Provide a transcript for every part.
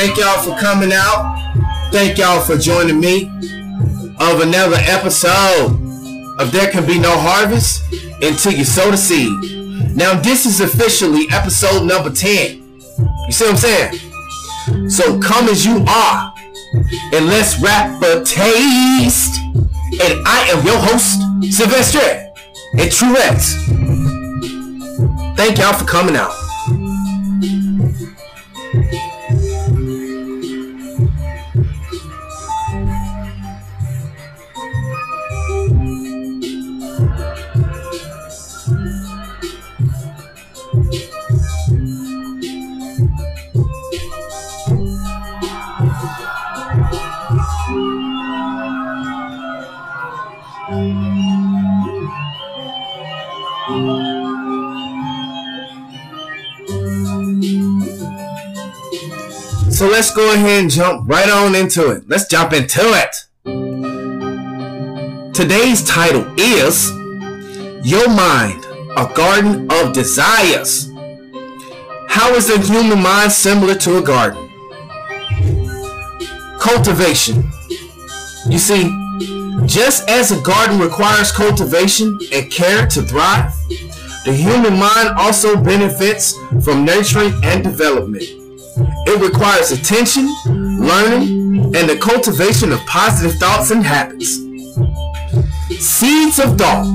Thank y'all for coming out. Thank y'all for joining me of another episode of There Can Be No Harvest Until You Sow the Seed. Now, this is officially episode number 10. You see what I'm saying? So come as you are and let's rap a taste. And I am your host, Sylvester and Truex. Thank y'all for coming out. So let's go ahead and jump right on into it. Let's jump into it. Today's title is Your Mind, a Garden of Desires. How is the human mind similar to a garden? Cultivation. You see, just as a garden requires cultivation and care to thrive, the human mind also benefits from nurturing and development. It requires attention, learning, and the cultivation of positive thoughts and habits. Seeds of thought.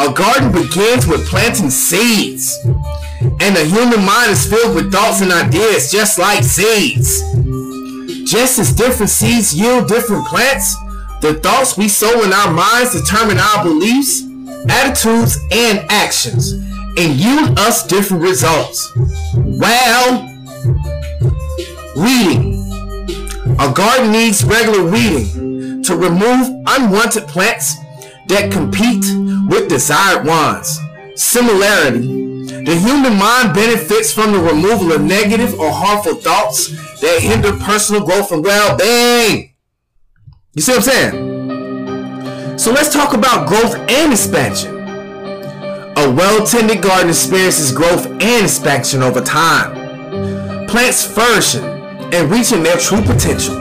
A garden begins with planting seeds, and the human mind is filled with thoughts and ideas just like seeds. Just as different seeds yield different plants, the thoughts we sow in our minds determine our beliefs, attitudes, and actions, and yield us different results. Well, weeding. A garden needs regular weeding to remove unwanted plants that compete with desired ones. Similarity, the human mind benefits from the removal of negative or harmful thoughts that hinder personal growth and well-being. You see what I'm saying? So let's talk about growth and expansion. A well-tended garden experiences growth and expansion over time. Plants flourishing and reaching their true potential.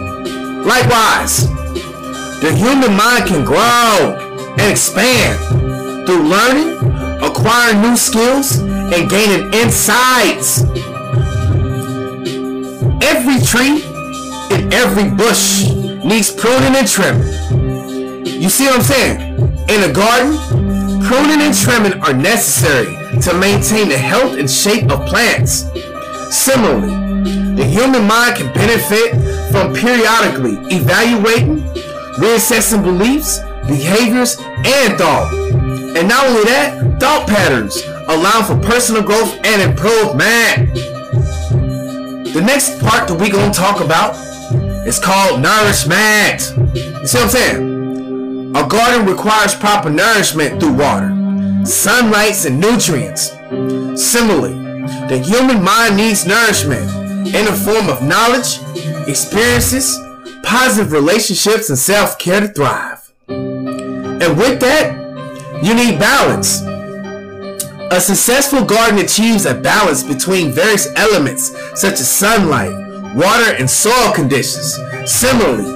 Likewise, the human mind can grow and expand through learning, acquiring new skills, and gaining insights. Every tree and every bush needs pruning and trimming. You see what I'm saying? In a garden, pruning and trimming are necessary to maintain the health and shape of plants. Similarly, the human mind can benefit from periodically evaluating, reassessing beliefs, behaviors, and thought. And not only that, thought patterns allow for personal growth and improvement. The next part that we're going to talk about is called nourishment. You see what I'm saying? A garden requires proper nourishment through water, sunlight, and nutrients. Similarly, the human mind needs nourishment in the form of knowledge, experiences, positive relationships, and self-care to thrive. And with that, you need balance. A successful garden achieves a balance between various elements such as sunlight, water, and soil conditions. Similarly,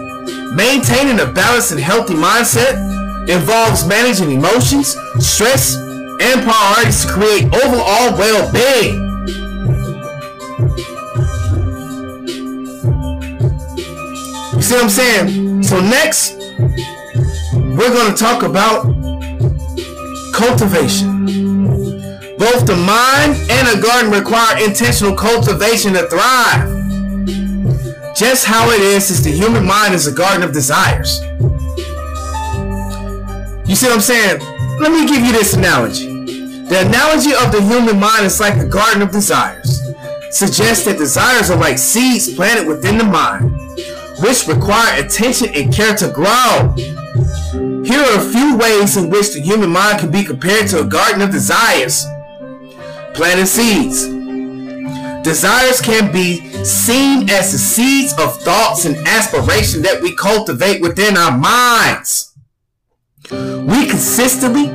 maintaining a balanced and healthy mindset involves managing emotions, stress, and priorities to create overall well-being. You see what I'm saying? So next, we're going to talk about cultivation. Both the mind and a garden require intentional cultivation to thrive. Just how it is is the human mind is a garden of desires. You see what I'm saying? Let me give you this analogy. The analogy of the human mind is like a garden of desires. Suggests that desires are like seeds planted within the mind, which require attention and care to grow. Here are a few ways in which the human mind can be compared to a garden of desires. Planting seeds. Desires can be seen as the seeds of thoughts and aspiration that we cultivate within our minds. We consistently,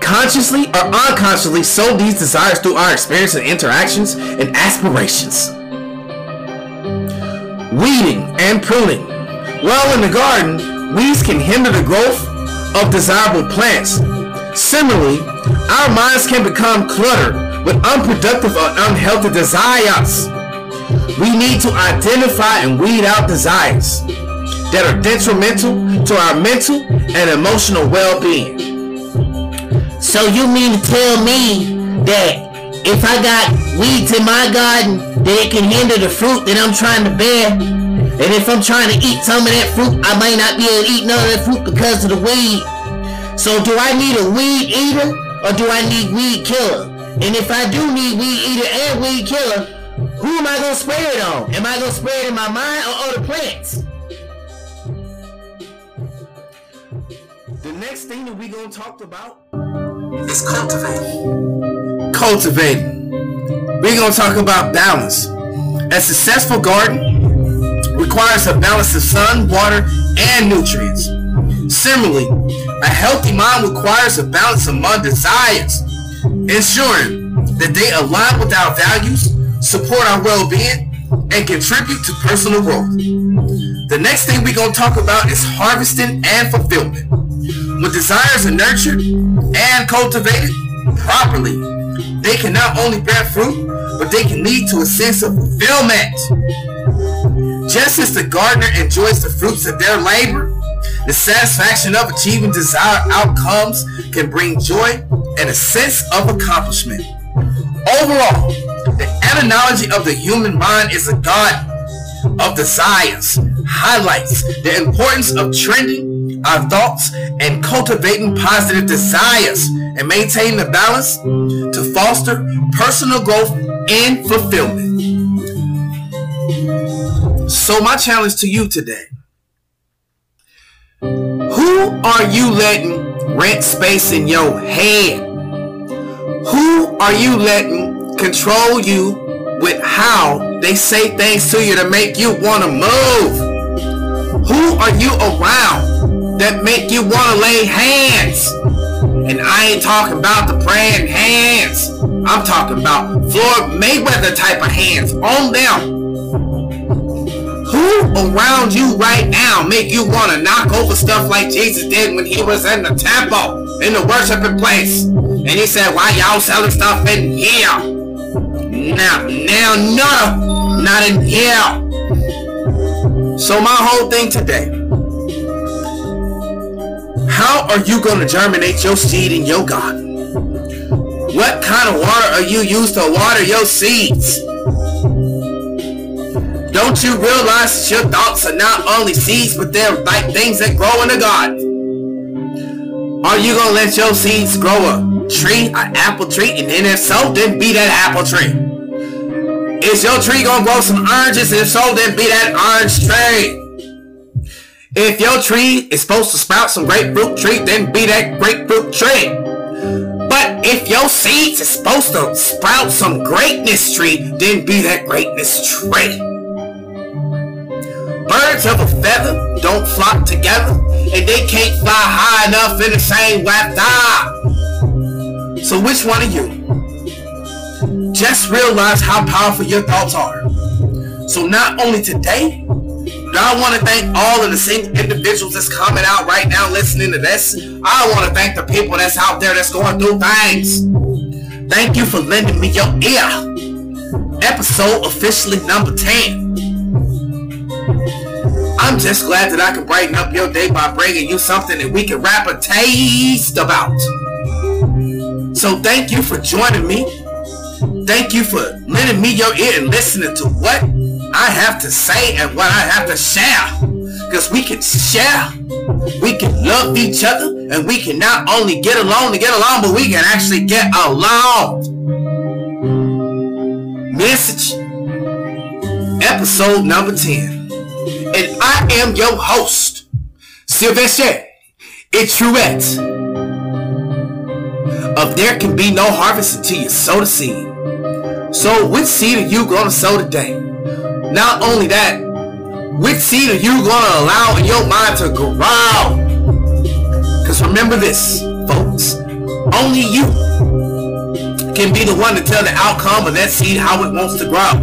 consciously or unconsciously sow these desires through our experience and interactions and aspirations. Weeding, and pruning. Well, in the garden, weeds can hinder the growth of desirable plants. Similarly, our minds can become cluttered with unproductive or unhealthy desires. We need to identify and weed out desires that are detrimental to our mental and emotional well-being. So you mean to tell me that if I got weeds in my garden, that it can hinder the fruit that I'm trying to bear? And if I'm trying to eat some of that fruit, I may not be able to eat none of that fruit because of the weed. So do I need a weed eater or do I need weed killer? And if I do need weed eater and weed killer, who am I gonna spray it on? Am I gonna spray it in my mind or other plants? The next thing that we gonna talk about is cultivating. Cultivating. We're gonna talk about balance. A successful garden requires a balance of sun, water, and nutrients. Similarly, a healthy mind requires a balance among desires, ensuring that they align with our values, support our well-being, and contribute to personal growth. The next thing we're going to talk about is harvesting and fulfillment. When desires are nurtured and cultivated properly, they can not only bear fruit, but they can lead to a sense of fulfillment. Just as the gardener enjoys the fruits of their labor, the satisfaction of achieving desired outcomes can bring joy and a sense of accomplishment. Overall, the analogy of the human mind is a garden of desires, highlights the importance of trending our thoughts and cultivating positive desires and maintaining the balance to foster personal growth and fulfillment. So my challenge to you today who are you letting rent space in your head? Who are you letting control you with how they say things to you to make you want to move? Who are you around that make you want to lay hands? And I ain't talking about the praying hands. I'm talking about Floyd Mayweather type of hands on them who around you right now make you want to knock over stuff like Jesus did when he was in the temple, in the worshiping place? And he said, why y'all selling stuff in here? Now, now, no, not in here. So my whole thing today, are you going to germinate your seed in your garden? What kind of water are you used to water your seeds? Don't you realize your thoughts are not only seeds, but they're like things that grow in the garden? Are you gonna let your seeds grow a tree, an apple tree, and then if so, then be that apple tree? Is your tree gonna grow some oranges, and if so, then be that orange tree? If your tree is supposed to sprout some grapefruit tree, then be that grapefruit tree. But if your seeds is supposed to sprout some greatness tree, then be that greatness tree. Birds of a feather don't flock together, and they can't fly high enough in the same weather. So which one are you? Just realize how powerful your thoughts are. So not only today, I want to thank all of the same individuals that's coming out right now listening to this. I want to thank the people that's out there that's going through things. Thank you for lending me your ear. Episode officially number 10. I'm just glad that I can brighten up your day by bringing you something that we can rap a taste about. So thank you for joining me. Thank you for lending me your ear and listening to what I have to say and what I have to share. Because we can share, we can love each other, and we can not only get along to get along, but we can actually get along. Message episode number 10 and I am your host, Sylvester it's Itruet. Of there can be no harvest until you sow the seed. So which seed are you going to sow today? Not only that, which seed are you to allow in your mind to grow? Because remember this, folks, only you can be the one to tell the outcome of that seed how it wants to grow.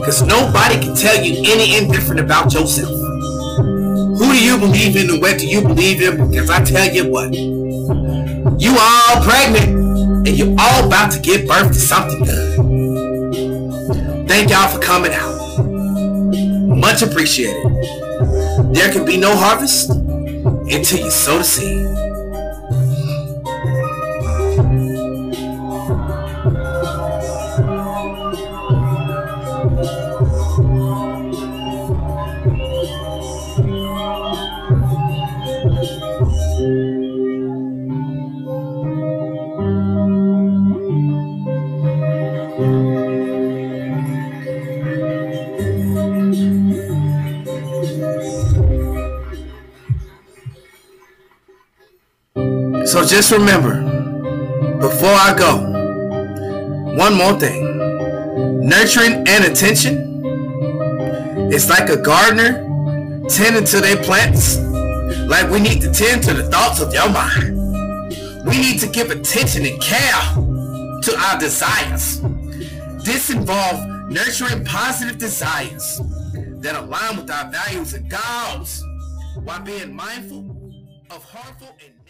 Because nobody can tell you any indifferent about yourself. Who do you believe in and what do you believe in? Because I tell you what, you all pregnant and you all about to give birth to something good. Thank y'all for coming out. Much appreciated. There can be no harvest until you sow the seed. Just remember, before I go, one more thing. Nurturing and attention is like a gardener tending to their plants, like we need to tend to the thoughts of your mind. We need to give attention and care to our desires. This involves nurturing positive desires that align with our values and goals while being mindful of harmful and